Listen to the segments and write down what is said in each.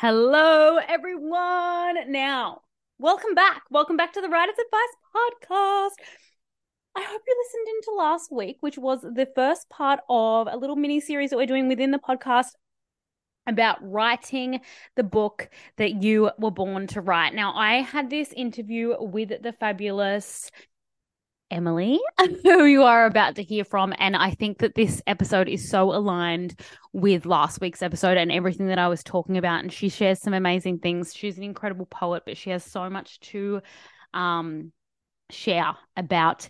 Hello, everyone. Now, welcome back. Welcome back to the Writer's Advice podcast. I hope you listened into last week, which was the first part of a little mini series that we're doing within the podcast about writing the book that you were born to write. Now, I had this interview with the fabulous Emily, who you are about to hear from. And I think that this episode is so aligned with last week's episode and everything that I was talking about. And she shares some amazing things. She's an incredible poet, but she has so much to um, share about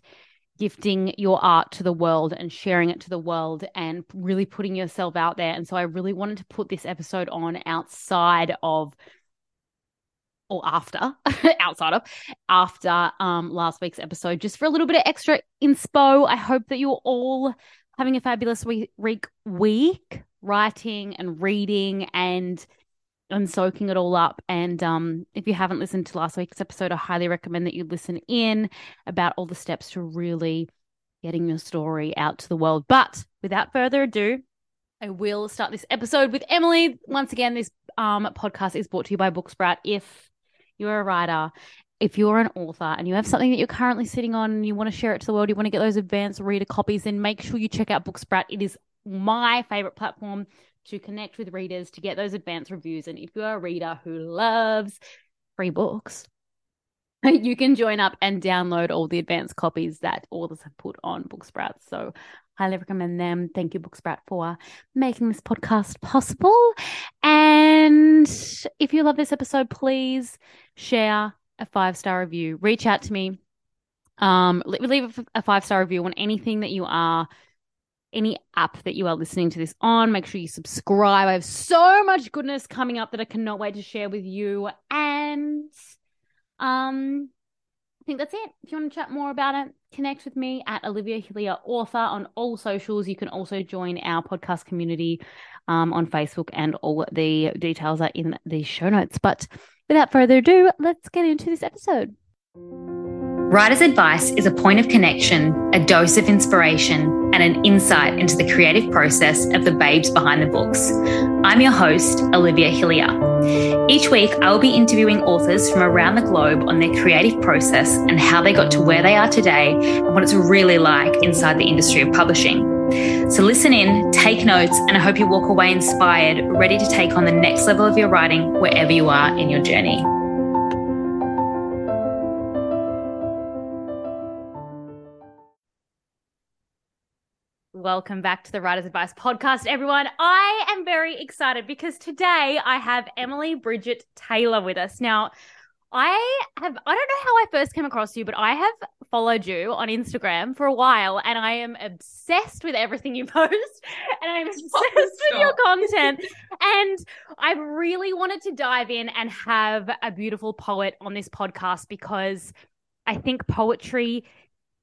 gifting your art to the world and sharing it to the world and really putting yourself out there. And so I really wanted to put this episode on outside of or after outside of after um last week's episode just for a little bit of extra inspo i hope that you're all having a fabulous week week writing and reading and and soaking it all up and um if you haven't listened to last week's episode i highly recommend that you listen in about all the steps to really getting your story out to the world but without further ado I will start this episode with Emily. Once again, this um, podcast is brought to you by Booksprout. If you're a writer, if you're an author and you have something that you're currently sitting on and you want to share it to the world, you want to get those advanced reader copies, then make sure you check out Booksprout. It is my favorite platform to connect with readers, to get those advanced reviews. And if you're a reader who loves free books, you can join up and download all the advanced copies that authors have put on Booksprout. So highly recommend them. Thank you, Booksprout, for making this podcast possible. And if you love this episode, please share a five star review. Reach out to me. Um, leave a five star review on anything that you are, any app that you are listening to this on. Make sure you subscribe. I have so much goodness coming up that I cannot wait to share with you. And um, think that's it. If you want to chat more about it, connect with me at Olivia Hillier Author on all socials. You can also join our podcast community um, on Facebook, and all the details are in the show notes. But without further ado, let's get into this episode. Writer's Advice is a point of connection, a dose of inspiration, and an insight into the creative process of the babes behind the books. I'm your host, Olivia Hillier. Each week, I will be interviewing authors from around the globe on their creative process and how they got to where they are today and what it's really like inside the industry of publishing. So listen in, take notes, and I hope you walk away inspired, ready to take on the next level of your writing wherever you are in your journey. Welcome back to the Writer's Advice podcast, everyone. I am very excited because today I have Emily Bridget Taylor with us. Now, I have, I don't know how I first came across you, but I have followed you on Instagram for a while and I am obsessed with everything you post and I'm obsessed oh, with your content. and I really wanted to dive in and have a beautiful poet on this podcast because I think poetry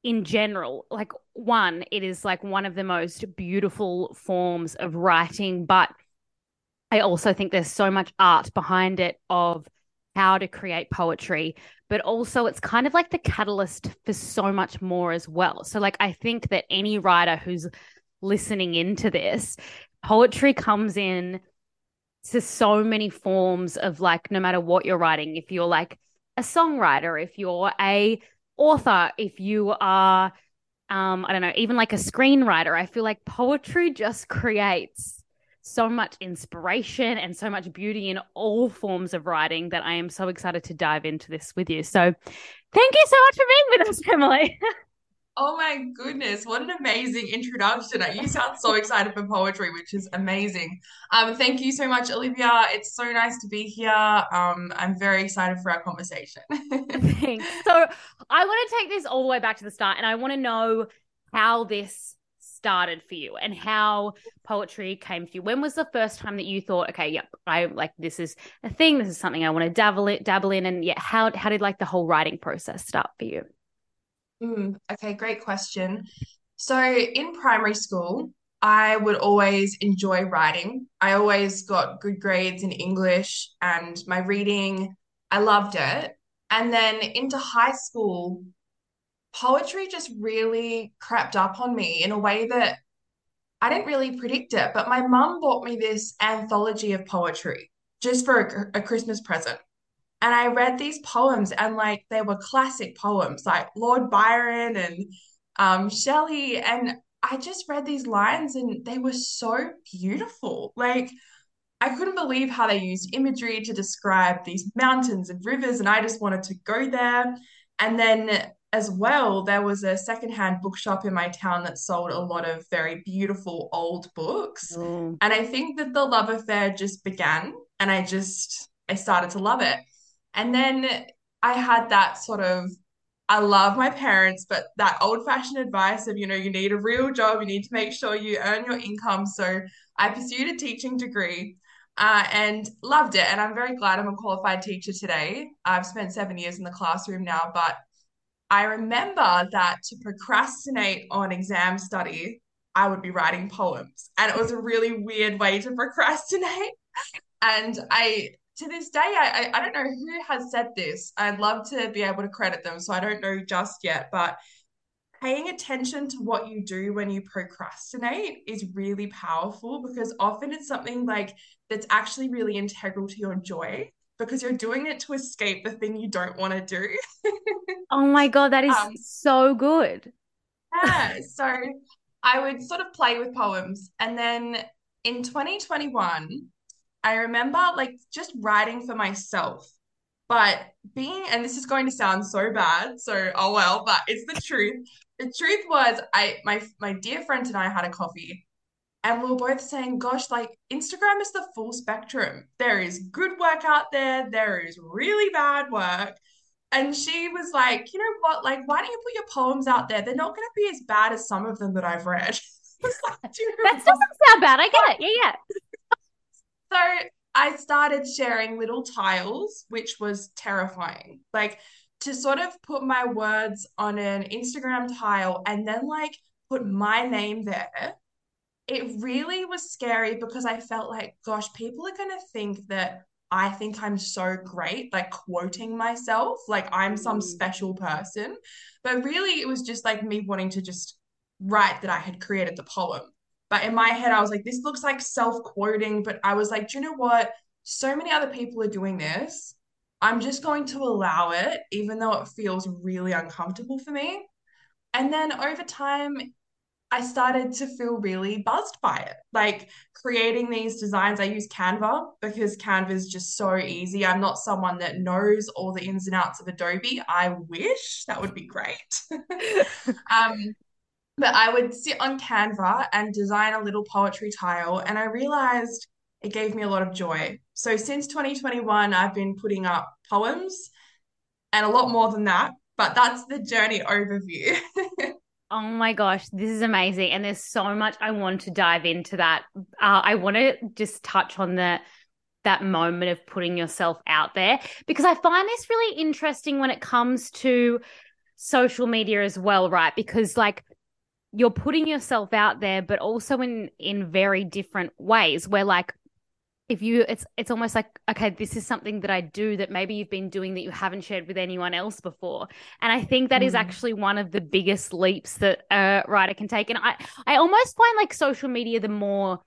in general, like one, it is like one of the most beautiful forms of writing, but I also think there's so much art behind it of how to create poetry, but also it's kind of like the catalyst for so much more as well. So, like, I think that any writer who's listening into this, poetry comes in to so many forms of like, no matter what you're writing, if you're like a songwriter, if you're a author, if you are, um, I don't know, even like a screenwriter, I feel like poetry just creates so much inspiration and so much beauty in all forms of writing that I am so excited to dive into this with you. So, thank you so much for being with us, Emily. Oh my goodness, what an amazing introduction. You sound so excited for poetry, which is amazing. Um, thank you so much, Olivia. It's so nice to be here. Um, I'm very excited for our conversation. Thanks. So I want to take this all the way back to the start and I want to know how this started for you and how poetry came to you. When was the first time that you thought, okay, yep, I like this is a thing, this is something I want to dabble it, dabble in, and yeah, how how did like the whole writing process start for you? Mm, okay, great question. So in primary school, I would always enjoy writing. I always got good grades in English and my reading, I loved it. And then into high school, poetry just really crept up on me in a way that I didn't really predict it. But my mum bought me this anthology of poetry just for a, a Christmas present. And I read these poems and like they were classic poems like Lord Byron and um, Shelley. And I just read these lines and they were so beautiful. Like I couldn't believe how they used imagery to describe these mountains and rivers, and I just wanted to go there. And then as well, there was a secondhand bookshop in my town that sold a lot of very beautiful old books. Mm. And I think that the love affair just began, and I just I started to love it. And then I had that sort of I love my parents, but that old fashioned advice of, you know, you need a real job, you need to make sure you earn your income. So I pursued a teaching degree uh, and loved it. And I'm very glad I'm a qualified teacher today. I've spent seven years in the classroom now, but I remember that to procrastinate on exam study, I would be writing poems. And it was a really weird way to procrastinate. And I, to this day, I, I, I don't know who has said this. I'd love to be able to credit them. So I don't know just yet, but paying attention to what you do when you procrastinate is really powerful because often it's something like that's actually really integral to your joy because you're doing it to escape the thing you don't want to do. Oh my God, that is Um, so good. Yeah, so I would sort of play with poems. And then in 2021, I remember like just writing for myself. But being, and this is going to sound so bad, so oh well, but it's the truth. The truth was I my my dear friend and I had a coffee and we were both saying, gosh, like Instagram is the full spectrum. There is good work out there, there is really bad work. And she was like, you know what? Like, why don't you put your poems out there? They're not going to be as bad as some of them that I've read. Like, "Do you That doesn't sound bad. I get it. Yeah, yeah. So I started sharing little tiles, which was terrifying. Like to sort of put my words on an Instagram tile and then like put my name there. It really was scary because I felt like, gosh, people are going to think that I think I'm so great, like quoting myself, like I'm some Mm. special person. But really, it was just like me wanting to just write that I had created the poem. But in my head, I was like, this looks like self-quoting. But I was like, do you know what? So many other people are doing this. I'm just going to allow it, even though it feels really uncomfortable for me. And then over time, I started to feel really buzzed by it. Like creating these designs, I use Canva because Canva is just so easy. I'm not someone that knows all the ins and outs of Adobe. I wish that would be great. Um, but I would sit on Canva and design a little poetry tile, and I realized it gave me a lot of joy. So since 2021, I've been putting up poems and a lot more than that, but that's the journey overview. Oh my gosh, this is amazing. And there's so much I want to dive into that. Uh, I want to just touch on the that moment of putting yourself out there because I find this really interesting when it comes to social media as well, right? Because like you're putting yourself out there, but also in in very different ways where like if you it's it's almost like okay this is something that i do that maybe you've been doing that you haven't shared with anyone else before and i think that is Mm. actually one of the biggest leaps that a writer can take and i i almost find like social media the more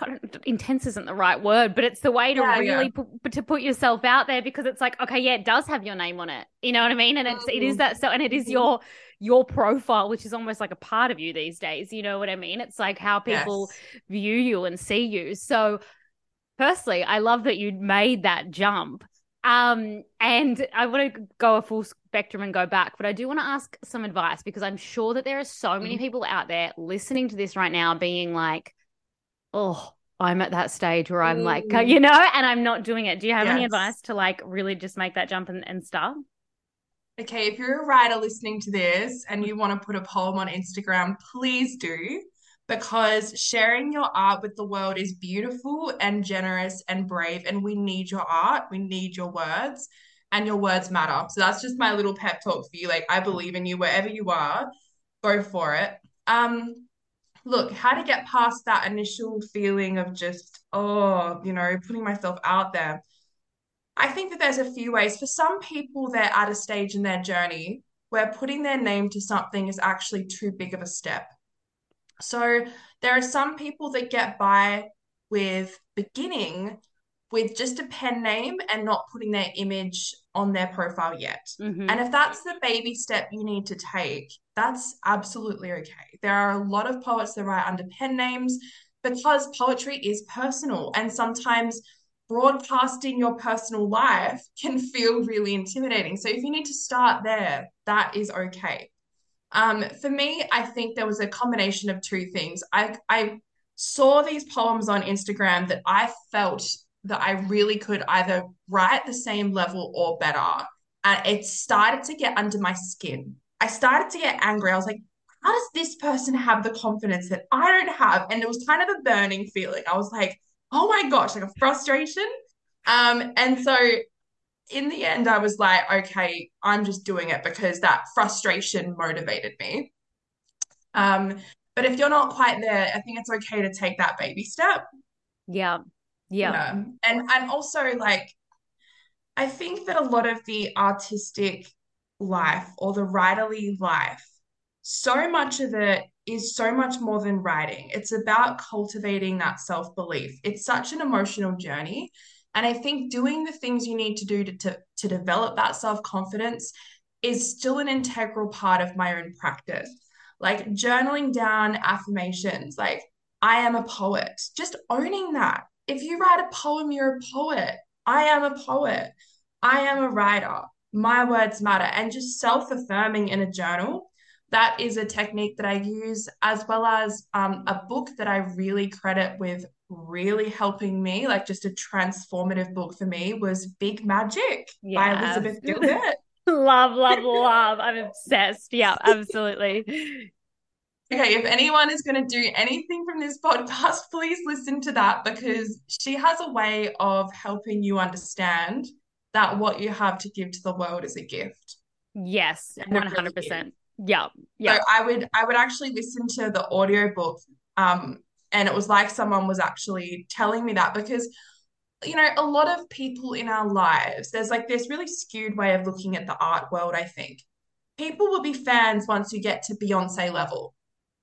I don't, intense isn't the right word, but it's the way to Yeah, yeah. really put, to put yourself out there because it's like, okay, yeah, it does have your name on it. You know what I mean? And it's it is Mhm. that so, and it is Mhm. your your profile, which is almost like a part of you these days. You know what I mean? It's like how people Yes. view you and see you. So, firstly, I love that you made that jump. Um, and I want to go a full spectrum and go back, but I do want to ask some advice because I'm sure that there are so many Mhm. people out there listening to this right now being like, oh, I'm at that stage where I'm like, Mm. you know, and I'm not doing it. Do you have any advice to like really just make that jump and, and start? Okay, if you're a writer listening to this and you want to put a poem on Instagram, please do, because sharing your art with the world is beautiful and generous and brave. And we need your art, we need your words, and your words matter. So that's just my little pep talk for you. Like, I believe in you wherever you are, go for it. Um, look, how to get past that initial feeling of just, oh, you know, putting myself out there. I think that there's a few ways. For some people, they're at a stage in their journey where putting their name to something is actually too big of a step. So there are some people that get by with beginning, with just a pen name and not putting their image on their profile yet. Mhm. And if that's the baby step you need to take, that's absolutely okay. There are a lot of poets that write under pen names because poetry is personal and sometimes broadcasting your personal life can feel really intimidating. So if you need to start there, that is okay. Um, for me, I think there was a combination of two things. I I saw these poems on Instagram that I felt that I really could either write the same level or better. And it started to get under my skin. I started to get angry. I was like, how does this person have the confidence that I don't have? And it was kind of a burning feeling. I was like, oh my gosh, like a frustration. Um, and so in the end, I was like, okay, I'm just doing it because that frustration motivated me. Um, but if you're not quite there, I think it's okay to take that baby step. Yeah. Yeah. Yeah. And and also like I think that a lot of the artistic life or the writerly life, so much of it is so much more than writing. It's about cultivating that self-belief. It's such an emotional journey. And I think doing the things you need to do to, to, to develop that self-confidence is still an integral part of my own practice. Like journaling down affirmations, like I am a poet, just owning that. If you write a poem, you're a poet. I am a poet. I am a writer. My words matter. And just self affirming in a journal. That is a technique that I use, as well as um, a book that I really credit with really helping me, like just a transformative book for me, was Big Magic by Elizabeth Gilbert. love, love, love. I'm obsessed. Yeah, absolutely. Okay, if anyone is going to do anything from this podcast, please listen to that because she has a way of helping you understand that what you have to give to the world is a gift. Yes, And it really 100%. Yeah. Yeah. So I would I would actually listen to the audiobook um and it was like someone was actually telling me that because you know a lot of people in our lives there's like this really skewed way of looking at the art world I think. People will be fans once you get to Beyonce level,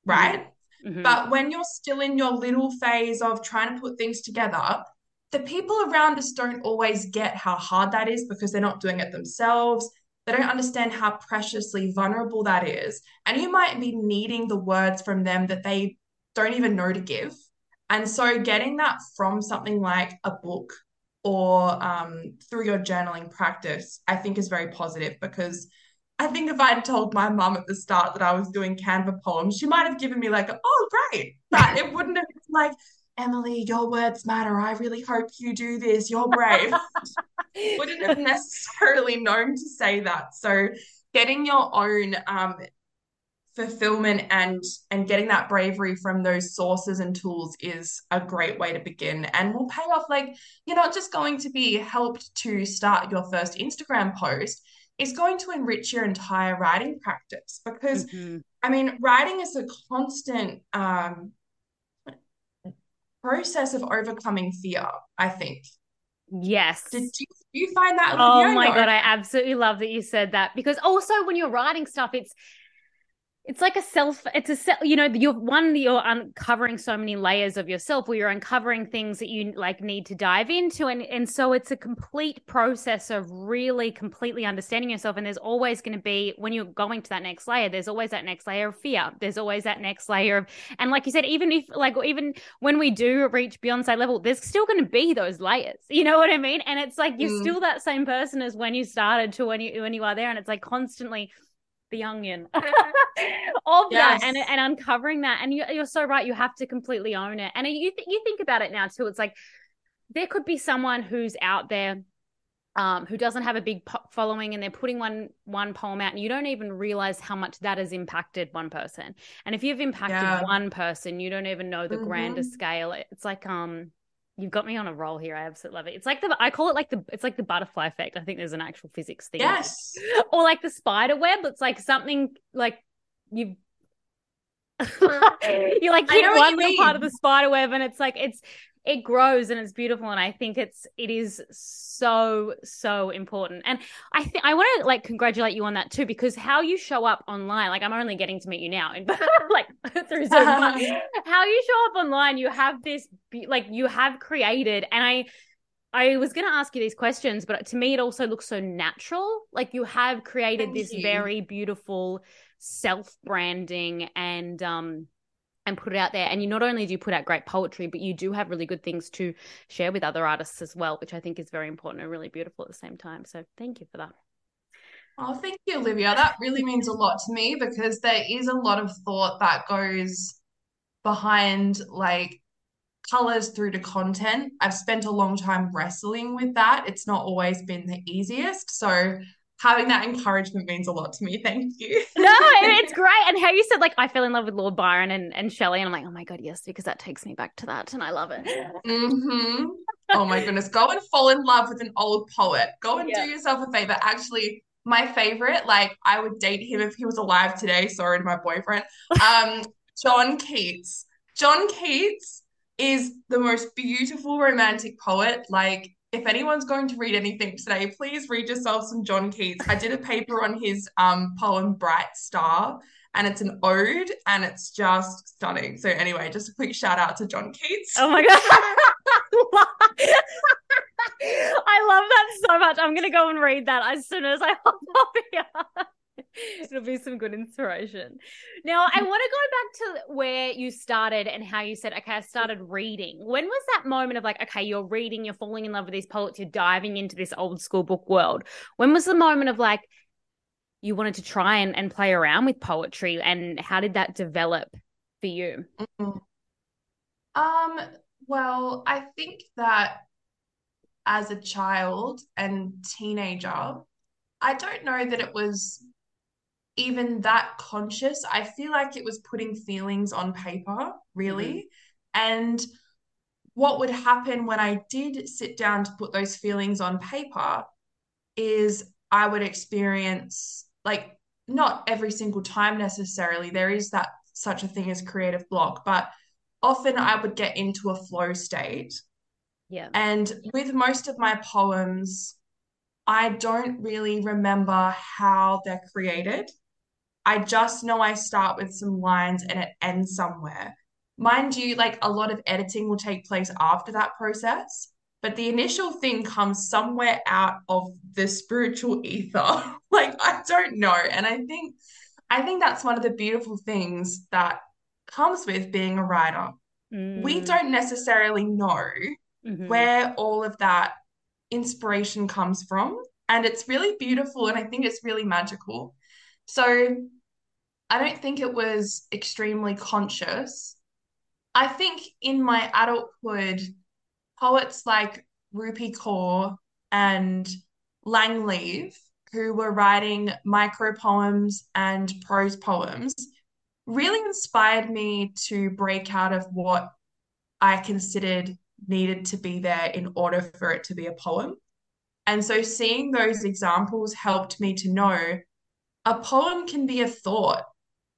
right? Mhm. But when you're still in your little phase of trying to put things together, the people around us don't always get how hard that is because they're not doing it themselves. They don't understand how preciously vulnerable that is. And you might be needing the words from them that they don't even know to give. And so getting that from something like a book or um, through your journaling practice, I think is very positive because I think if I'd told my mum at the start that I was doing Canva poems, she might have given me like, oh, great. But it wouldn't have been like, Emily, your words matter. I really hope you do this. You're brave. wouldn't have necessarily known to say that. So getting your own um, fulfillment and and getting that bravery from those sources and tools is a great way to begin and will pay off like you're not just going to be helped to start your first Instagram post it's going to enrich your entire writing practice because Mhm. I mean writing is a constant um process of overcoming fear I think Yes. did you, do you find that Oh my God, I absolutely love that you said that because also when you're writing stuff, it's it's like a self it's a se- you know you're one you're uncovering so many layers of yourself where you're uncovering things that you like need to dive into. And and so it's a complete process of really completely understanding yourself. And there's always going to be when you're going to that next layer there's always that next layer of fear. There's always that next layer of and like you said even if like even when we do reach beyonce level there's still going to be those layers. You know what i mean? And it's like you're Mm. still that same person as when you started to when you when you are there. And it's like constantly the onion of Yes. that and and uncovering that and you, you're so right you have to completely own it and you th- you think about it now too it's like there could be someone who's out there um, who doesn't have a big po- following and they're putting one one poem out and you don't even realize how much that has impacted one person and if you've impacted Yeah. one person you don't even know the grander Mhm. scale it's like um you've got me on a roll here. I absolutely love it. It's like the i call it like the it's like the butterfly effect. I think there's an actual physics thing. Yes. Or like the spider web. It's like something like you you're like I hit know what one you little part of the spider web and it's like it's it grows and it's beautiful and i think it's it is so so important and i think i want to like congratulate you on that too because how you show up online like i'm only getting to meet you now and like through Zoom, but how you show up online you have this like you have created and i I was going to ask you these questions, but to me, it also looks so natural. Like you have created Thank this you. very beautiful self branding and, um, and put it out there. And you not only do you put out great poetry, but you do have really good things to share with other artists as well, which I think is very important and really beautiful at the same time. So thank you for that. Oh, thank you, Olivia. That really means a lot to me because there is a lot of thought that goes behind like colors through to content. I've spent a long time wrestling with that. It's not always been the easiest. So having that encouragement means a lot to me. Thank you. no, it's great. And how you said like I fell in love with Lord Byron and, and Shelley, and I'm like, oh my god, yes, because that takes me back to that, and I love it. hmm Oh my goodness. Go and fall in love with an old poet. Go and Yeah. do yourself a favor. Actually, my favorite, like I would date him if he was alive today. Sorry to my boyfriend. Um, John Keats. John Keats is the most beautiful romantic poet. Like, if anyone's going to read anything today, please read yourself some John Keats. I did a paper on his um poem Bright Star, and it's an ode, and it's just stunning. So anyway, just a quick shout out to John Keats. Oh my god. I love that so much. I'm gonna go and read that as soon as I hop off here. It'll be some good inspiration. Now, I want to go back to where you started and how you said, okay, I started reading. When was that moment of like, okay, you're reading, you're falling in love with these poets, you're diving into this old school book world? When was the moment of like, you wanted to try and, and play around with poetry? And how did that develop for you? Mm. Um, well, I think that as a child and teenager, I don't know that it was even that conscious. I feel like it was putting feelings on paper, really. Mm-hmm. And what would happen when I did sit down to put those feelings on paper is I would experience, like, not every single time necessarily, there is that such a thing as creative block, but often I would get into a flow state. Yeah. And with most of my poems, I don't really remember how they're created. I just know I start with some lines and it ends somewhere. Mind you, like a lot of editing will take place after that process, but the initial thing comes somewhere out of the spiritual ether. Like I don't know. And I think I think that's one of the beautiful things that comes with being a writer. We Mm. don't necessarily know Mhm. where all of that inspiration comes from. And it's really beautiful and I think it's really magical. So I don't think it was extremely conscious. I think in my adulthood, poets like Rupi Kaur and Lang Leav, who were writing micro poems and prose poems, really inspired me to break out of what I considered needed to be there in order for it to be a poem. And so seeing those examples helped me to know a poem can be a thought.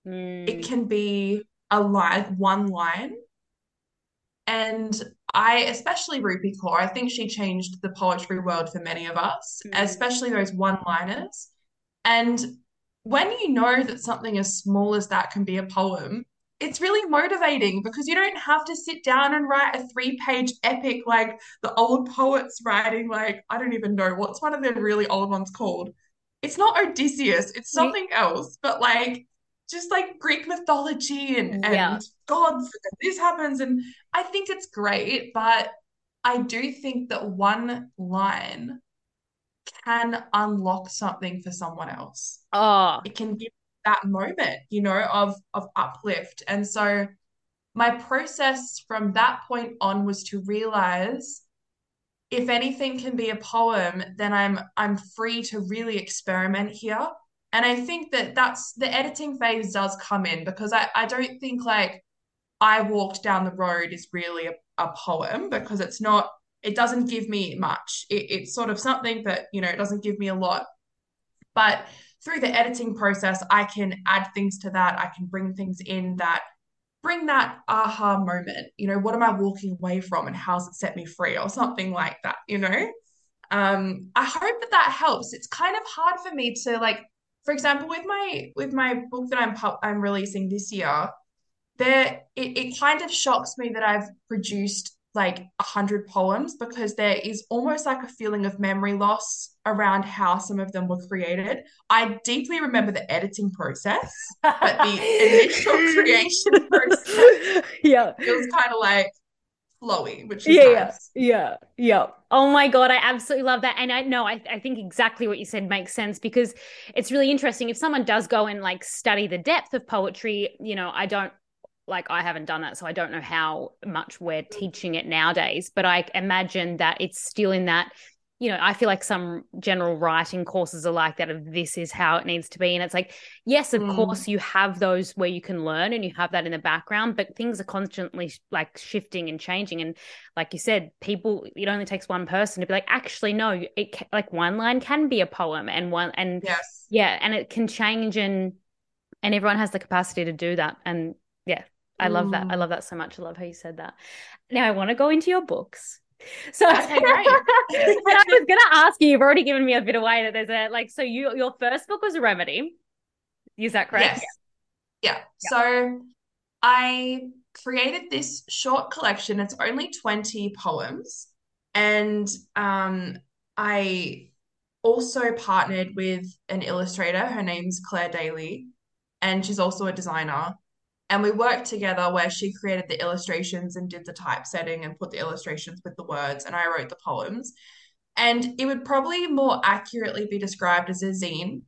Mm. It can be a line, one line. And I, especially Rupi Kaur, I think she changed the poetry world for many of us, Mm. especially those one-liners. And when you know that something as small as that can be a poem, it's really motivating because you don't have to sit down and write a three-page epic like the old poets writing, like, I don't even know what's one of the really old ones called. It's not Odysseus, it's something else, but like just like Greek mythology and, Yeah. and gods, and this happens. And I think it's great, but I do think that one line can unlock something for someone else. Oh, It can give that moment, you know, of of uplift. And so my process from that point on was to realize if anything can be a poem, then I'm I'm free to really experiment here. And I think that that's the editing phase does come in because I, I don't think like I walked down the road is really a, a poem because it's not, it doesn't give me much. It, it's sort of something that, you know, it doesn't give me a lot. But through the editing process, I can add things to that. I can bring things in that bring that aha moment. You know, what am I walking away from and how's it set me free or something like that, you know? Um, I hope that that helps. It's kind of hard for me to like, for example, with my with my book that I'm pu- I'm releasing this year, there it, it kind of shocks me that I've produced like a hundred poems because there is almost like a feeling of memory loss around how some of them were created. I deeply remember the editing process, but the initial creation process, yeah, it was kind of like flowy, which is yeah, nice. yeah, yeah, yeah. Oh my God, I absolutely love that. And I know, I, I think exactly what you said makes sense because it's really interesting. If someone does go and like study the depth of poetry, you know, I don't like I haven't done that, so I don't know how much we're teaching it nowadays. But I imagine that it's still in that you know, I feel like some general writing courses are like that of this is how it needs to be. And it's like, yes, of mm. course, you have those where you can learn and you have that in the background, but things are constantly like shifting and changing. And like you said, people, it only takes one person to be like, actually, no, it like one line can be a poem and one, and yes, yeah, and it can change and, and everyone has the capacity to do that. And yeah, I love that. I mm. love that so much. I love how you said that. Now I want to go into your books. So okay. I was gonna ask you, you've already given me a bit away that there's a like so you your first book was a remedy. Is that correct? Yes. Yeah. yeah. So I created this short collection. It's only 20 poems. And um I also partnered with an illustrator. Her name's Claire Daly, and she's also a designer and we worked together where she created the illustrations and did the typesetting and put the illustrations with the words and I wrote the poems. And it would probably more accurately be described as a zine,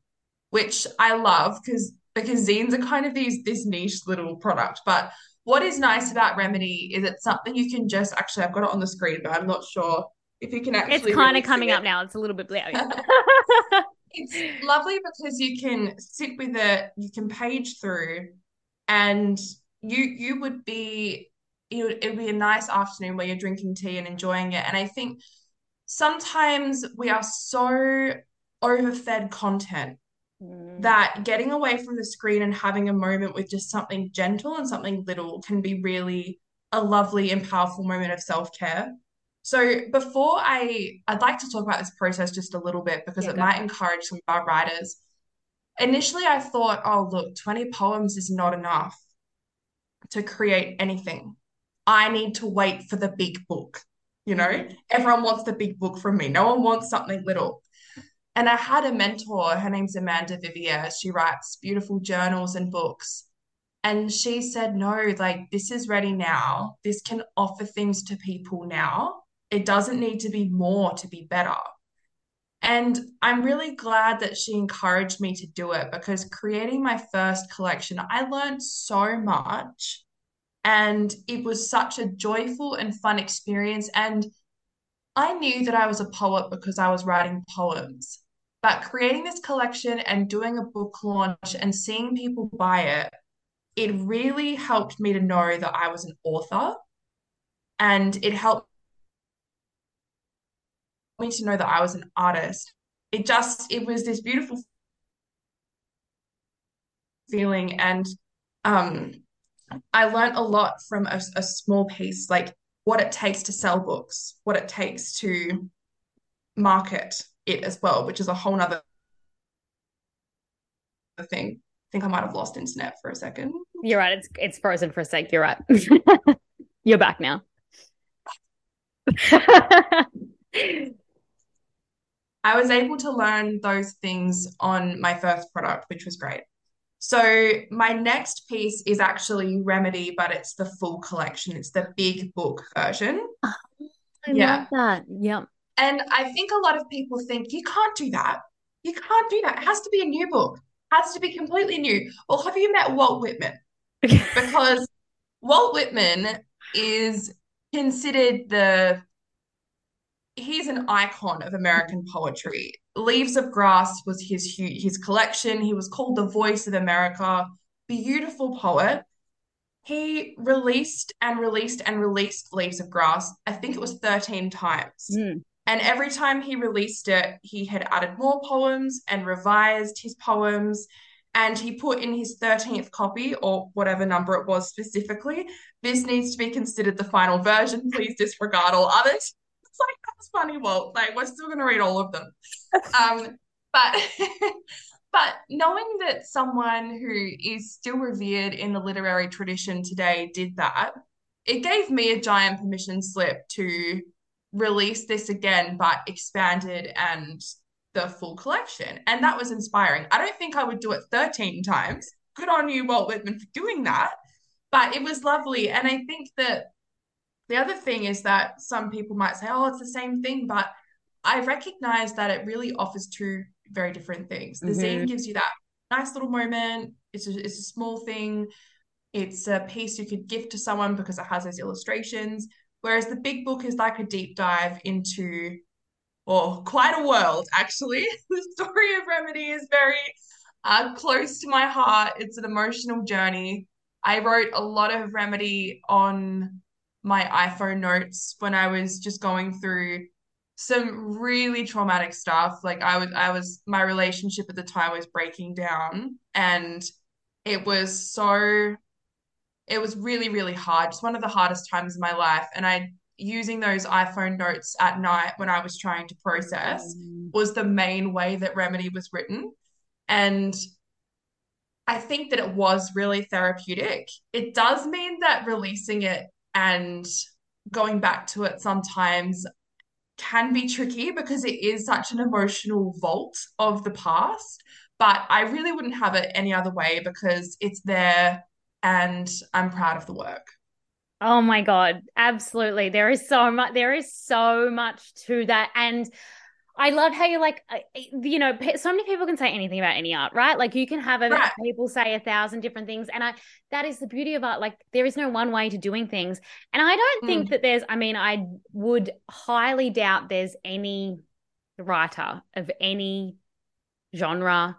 which I love because because zines are kind of these this niche little product. But what is nice about Remedy is it's something you can just actually I've got it on the screen, but I'm not sure if you can actually. It's kind really of coming up now. It's a little bit blurry. it's lovely because you can sit with it, you can page through, and you you would be it would, it would be a nice afternoon where you're drinking tea and enjoying it. And i think sometimes we are so overfed content mm. that getting away from the screen and having a moment with just something gentle and something little can be really a lovely and powerful moment of self-care. So before i i'd like to talk about this process just a little bit because yeah, it might encourage some of our writers initially I thought, oh, look, 20 poems is not enough to create anything. I need to wait for the big book. You know, everyone wants the big book from me. No one wants something little. And I had a mentor, her name's Amanda Vivier. She writes beautiful journals and books. And she said, no, like this is ready now. This can offer things to people now. It doesn't need to be more to be better. And I'm really glad that she encouraged me to do it because creating my first collection, I learned so much. And it was such a joyful and fun experience. And I knew that I was a poet because I was writing poems. But creating this collection and doing a book launch and seeing people buy it, it really helped me to know that I was an author. And it helped me to know that I was an artist. It just, it was this beautiful feeling. And um, I learned a lot from a, a small piece, like what it takes to sell books, what it takes to market it as well, which is a whole nother thing. I think I might have lost internet for a second. You're right. It's it's frozen for a sec. You're right. You're back now. I was able to learn those things on my first product, which was great. So my next piece is actually Remedy, but it's the full collection. It's the big book version. Oh, I yeah. love that. Yep. And I think a lot of people think you can't do that. You can't do that. It has to be a new book. It has to be completely new. Well, have you met Walt Whitman? because Walt Whitman is considered the he's an icon of American poetry. Leaves of Grass was his his collection. He was called the voice of America. Beautiful poet. He released and released and released Leaves of Grass. I think it was 13 times. Mm. And every time he released it, he had added more poems and revised his poems. And he put in his 13th copy, or whatever number it was specifically, this needs to be considered the final version. Please disregard all others like, that's funny, Walt. Like, we're still going to read all of them. um, but, but knowing that someone who is still revered in the literary tradition today did that, it gave me a giant permission slip to release this again, but expanded and the full collection. And that was inspiring. I don't think I would do it 13 times. Good on you, Walt Whitman, for doing that. But it was lovely. And I think that the other thing is that some people might say, oh, it's the same thing. But I recognize that it really offers two very different things. The mm-hmm. zine gives you that nice little moment. It's a, it's a small thing. It's a piece you could gift to someone because it has those illustrations. Whereas the big book is like a deep dive into, or quite a world, actually. the story of Remedy is very uh, close to my heart. It's an emotional journey. I wrote a lot of Remedy on my iPhone notes when I was just going through some really traumatic stuff. Like I was I was my relationship at the time was breaking down and it was so it was really really hard. It's one of the hardest times in my life and I using those iPhone notes at night when I was trying to process mm. was the main way that Remedy was written. And I think that it was really therapeutic. It does mean that releasing it and going back to it sometimes can be tricky because it is such an emotional vault of the past. But I really wouldn't have it any other way because it's there and I'm proud of the work. Oh my God, absolutely. There is so much, there is so much to that. And I love how you're like, you know, so many people can say anything about any art, right? Like you can have a, right. people say a thousand different things, and I that is the beauty of art. Like there is no one way to doing things, and I don't mm. think that there's. I mean, I would highly doubt there's any writer of any genre,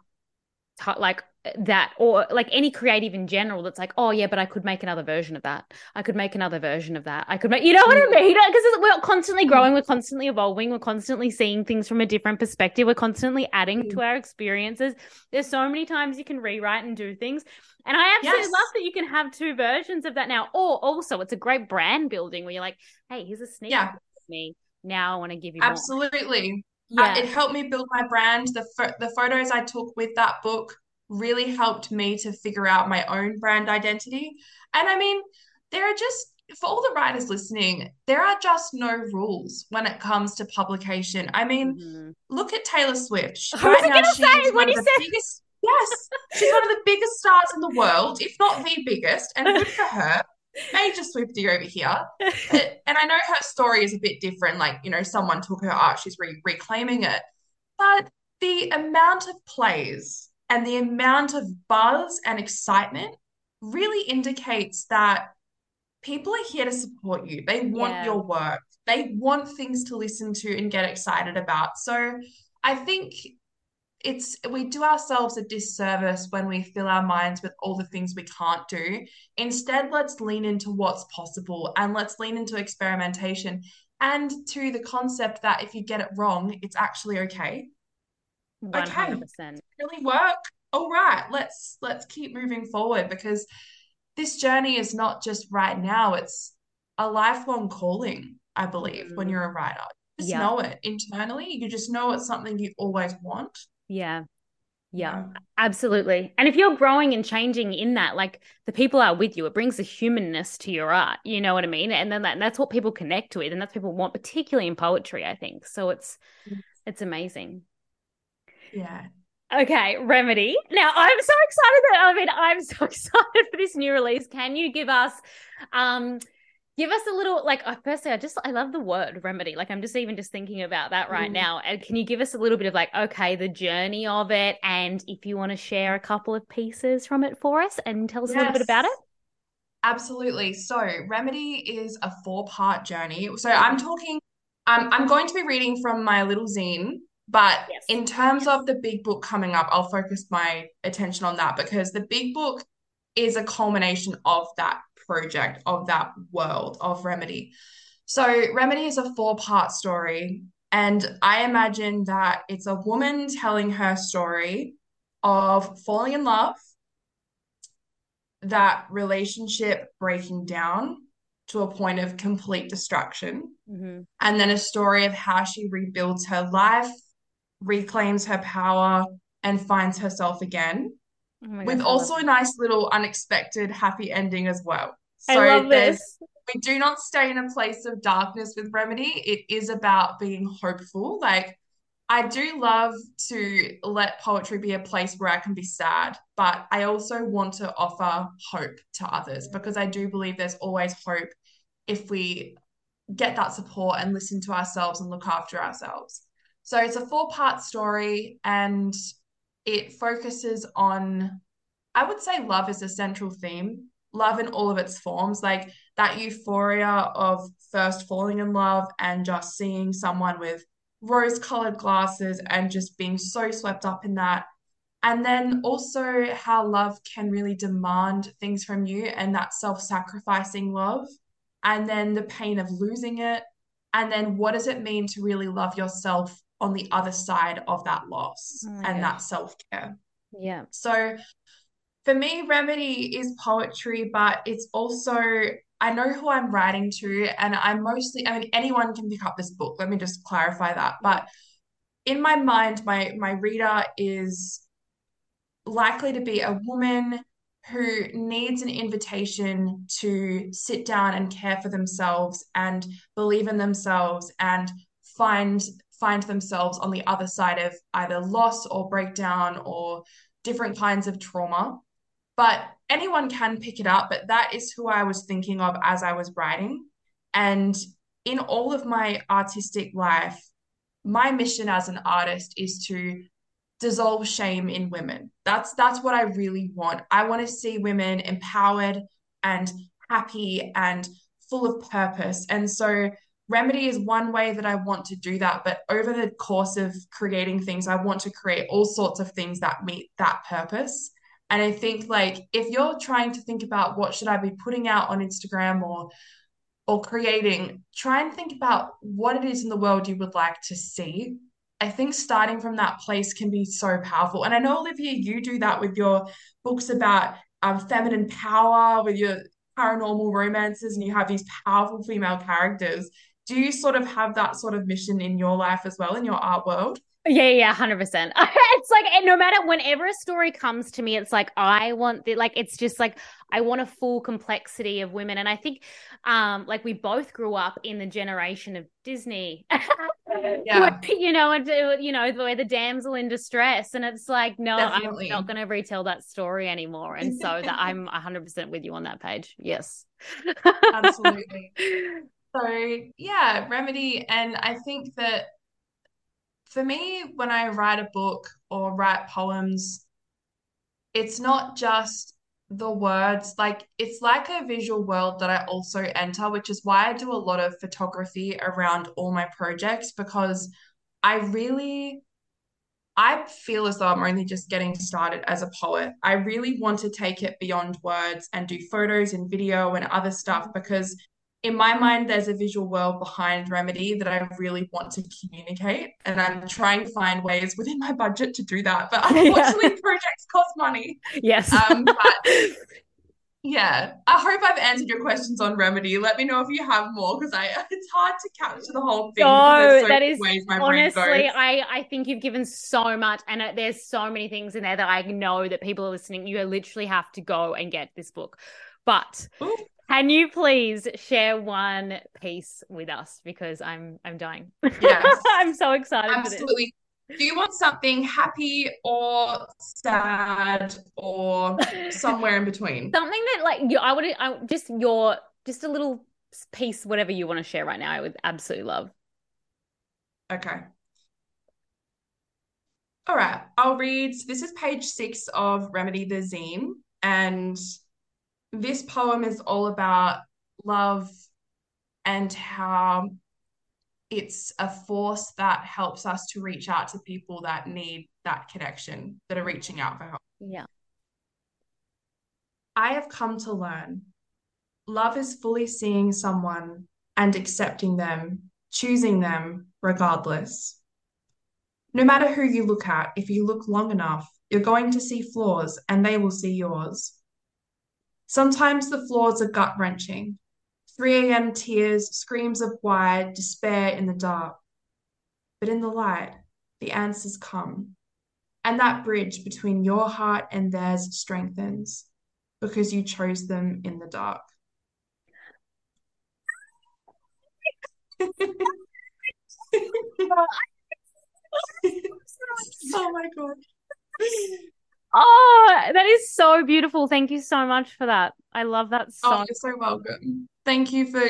like that or like any creative in general that's like oh yeah but i could make another version of that i could make another version of that i could make you know what i mm. mean because we're constantly mm. growing we're constantly evolving we're constantly seeing things from a different perspective we're constantly adding to mm. our experiences there's so many times you can rewrite and do things and i absolutely yes. love that you can have two versions of that now or also it's a great brand building where you're like hey here's a sneak yeah. me now i want to give you absolutely yeah. Uh, it helped me build my brand the fo- the photos i took with that book really helped me to figure out my own brand identity. And I mean, there are just, for all the writers listening, there are just no rules when it comes to publication. I mean, mm-hmm. look at Taylor Swift. She, right now, she's say, of the said. biggest, yes, she's one of the biggest stars in the world, if not the biggest, and good for her. Major Swiftie over here. and I know her story is a bit different. Like, you know, someone took her art, she's re- reclaiming it. But the amount of plays and the amount of buzz and excitement really indicates that people are here to support you. They want yeah. your work. They want things to listen to and get excited about. So I think it's we do ourselves a disservice when we fill our minds with all the things we can't do. Instead, let's lean into what's possible and let's lean into experimentation and to the concept that if you get it wrong, it's actually okay. 100%. Okay, really work. All right, let's let's keep moving forward because this journey is not just right now, it's a lifelong calling, I believe, mm. when you're a writer. You just yeah. know it internally. You just know it's something you always want. Yeah. Yeah, absolutely. And if you're growing and changing in that, like the people are with you, it brings a humanness to your art. You know what I mean? And then that, and that's what people connect with, and that's what people want, particularly in poetry. I think so. It's mm. it's amazing. Yeah. Okay, Remedy. Now I'm so excited that I mean I'm so excited for this new release. Can you give us um give us a little like uh, firstly I just I love the word remedy. Like I'm just even just thinking about that right mm. now. And can you give us a little bit of like okay, the journey of it and if you want to share a couple of pieces from it for us and tell us yes. a little bit about it? Absolutely. So, Remedy is a four-part journey. So, I'm talking um, I'm going to be reading from my little zine but yes. in terms of the big book coming up, I'll focus my attention on that because the big book is a culmination of that project, of that world of Remedy. So, Remedy is a four part story. And I imagine that it's a woman telling her story of falling in love, that relationship breaking down to a point of complete destruction, mm-hmm. and then a story of how she rebuilds her life reclaims her power and finds herself again. Oh with also a nice little unexpected happy ending as well. So I love this. we do not stay in a place of darkness with Remedy. It is about being hopeful. Like, I do love to let poetry be a place where I can be sad, but I also want to offer hope to others because I do believe there's always hope if we get that support and listen to ourselves and look after ourselves. So it's a four part story and it focuses on, I would say, love is a central theme. Love in all of its forms, like that euphoria of first falling in love and just seeing someone with rose colored glasses and just being so swept up in that. And then also how love can really demand things from you and that self sacrificing love. And then the pain of losing it. And then what does it mean to really love yourself on the other side of that loss oh and that self care? Yeah. So for me, Remedy is poetry, but it's also I know who I'm writing to, and I'm mostly, I mean, anyone can pick up this book. Let me just clarify that. But in my mind, my my reader is likely to be a woman who needs an invitation to sit down and care for themselves and believe in themselves and find find themselves on the other side of either loss or breakdown or different kinds of trauma but anyone can pick it up. But that is who I was thinking of as I was writing. And in all of my artistic life, my mission as an artist is to dissolve shame in women. That's that's what I really want. I want to see women empowered and happy and full of purpose. And so remedy is one way that I want to do that, but over the course of creating things, I want to create all sorts of things that meet that purpose. And I think like if you're trying to think about what should I be putting out on Instagram or or creating, try and think about what it is in the world you would like to see. I think starting from that place can be so powerful. And I know Olivia, you do that with your books about um, feminine power, with your paranormal romances, and you have these powerful female characters. Do you sort of have that sort of mission in your life as well in your art world? Yeah, yeah, hundred percent. It's like no matter whenever a story comes to me, it's like I want the like it's just like I want a full complexity of women, and I think, um, like we both grew up in the generation of Disney, yeah, you know, and you know the way the damsel in distress, and it's like no, Definitely. I'm not going to retell that story anymore, and so that I'm hundred percent with you on that page. Yes, absolutely. So yeah, remedy, and I think that for me, when I write a book or write poems, it's not just the words, like it's like a visual world that I also enter, which is why I do a lot of photography around all my projects because I really I feel as though I'm only just getting started as a poet. I really want to take it beyond words and do photos and video and other stuff because in my mind, there's a visual world behind Remedy that I really want to communicate. And I'm trying to find ways within my budget to do that. But unfortunately, yeah. projects cost money. Yes. Um, but yeah, I hope I've answered your questions on Remedy. Let me know if you have more because I it's hard to capture the whole thing. No, so that is honestly, I I think you've given so much, and uh, there's so many things in there that I know that people are listening. You literally have to go and get this book. But Ooh. Can you please share one piece with us because I'm I'm dying. Yes. I'm so excited Absolutely. Do you want something happy or sad or somewhere in between? Something that like you I would I just your just a little piece whatever you want to share right now I would absolutely love. Okay. All right, I'll read. This is page six of Remedy the Zine, and this poem is all about love and how it's a force that helps us to reach out to people that need that connection, that are reaching out for help. Yeah. I have come to learn love is fully seeing someone and accepting them, choosing them regardless. No matter who you look at, if you look long enough, you're going to see flaws and they will see yours. Sometimes the flaws are gut wrenching. 3 a.m. tears, screams of why, despair in the dark. But in the light, the answers come. And that bridge between your heart and theirs strengthens because you chose them in the dark. oh my god. Oh, that is so beautiful. Thank you so much for that. I love that Oh, you're so welcome. Thank you for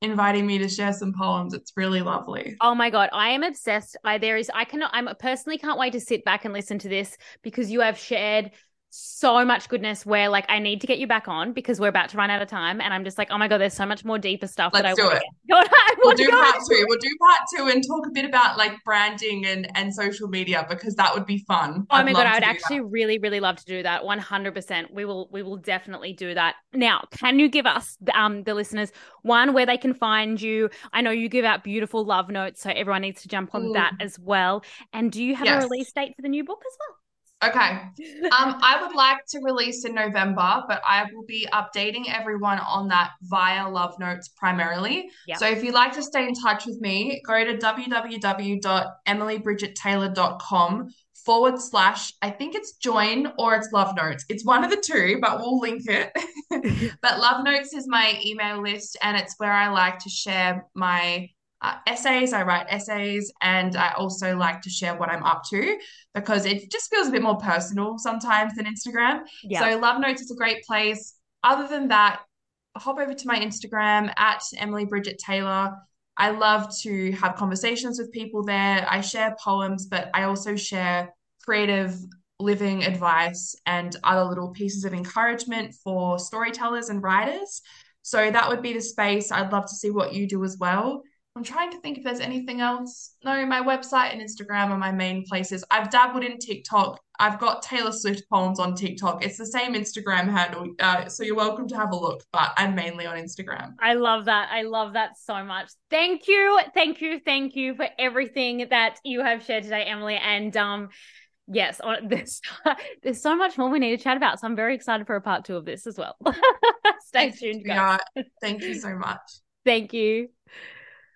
inviting me to share some poems. It's really lovely. Oh my God, I am obsessed. I there is I cannot I'm personally can't wait to sit back and listen to this because you have shared so much goodness where like I need to get you back on because we're about to run out of time and I'm just like, oh my God, there's so much more deeper stuff that I do want it. to. I We'll do part two. We'll do part two and talk a bit about like branding and and social media because that would be fun. Oh I'd my God, I would do that. actually really, really love to do that. 100%. We will we will definitely do that. Now, can you give us um the listeners one where they can find you? I know you give out beautiful love notes, so everyone needs to jump on that Mm. as well. And do you have a release date for the new book as Okay. Um, I would like to release in November, but I will be updating everyone on that via Love Notes primarily. Yep. So if you'd like to stay in touch with me, go to www.emilybridgettaylor.com forward slash, I think it's join or it's Love Notes. It's one of the two, but we'll link it. But Love Notes is my email list, and it's where I like to share my uh, essays. I write essays, and I also like to share what I'm up to because it just feels a bit more personal sometimes than Instagram. yeah. So Love Notes is a great place. Other than that, hop over to my Instagram at Emily Bridget Taylor. I love to have conversations with people there. I share poems, but I also share creative living advice and other little pieces of encouragement for storytellers and writers. So that would be the space. I'd love to see what you do as well. I'm trying to think if there's anything else. No, my website and Instagram are my main places. I've dabbled in TikTok. I've got Taylor Swift poems on TikTok. It's the same Instagram handle. Uh, so you're welcome to have a look, but I'm mainly on Instagram. I love that. I love that so much. Thank you. Thank you. Thank you for everything that you have shared today, Emily. And um yes, on there's there's so much more we need to chat about. So I'm very excited for a part two of this as well. Stay tuned, guys. Thank you so much. Thank you.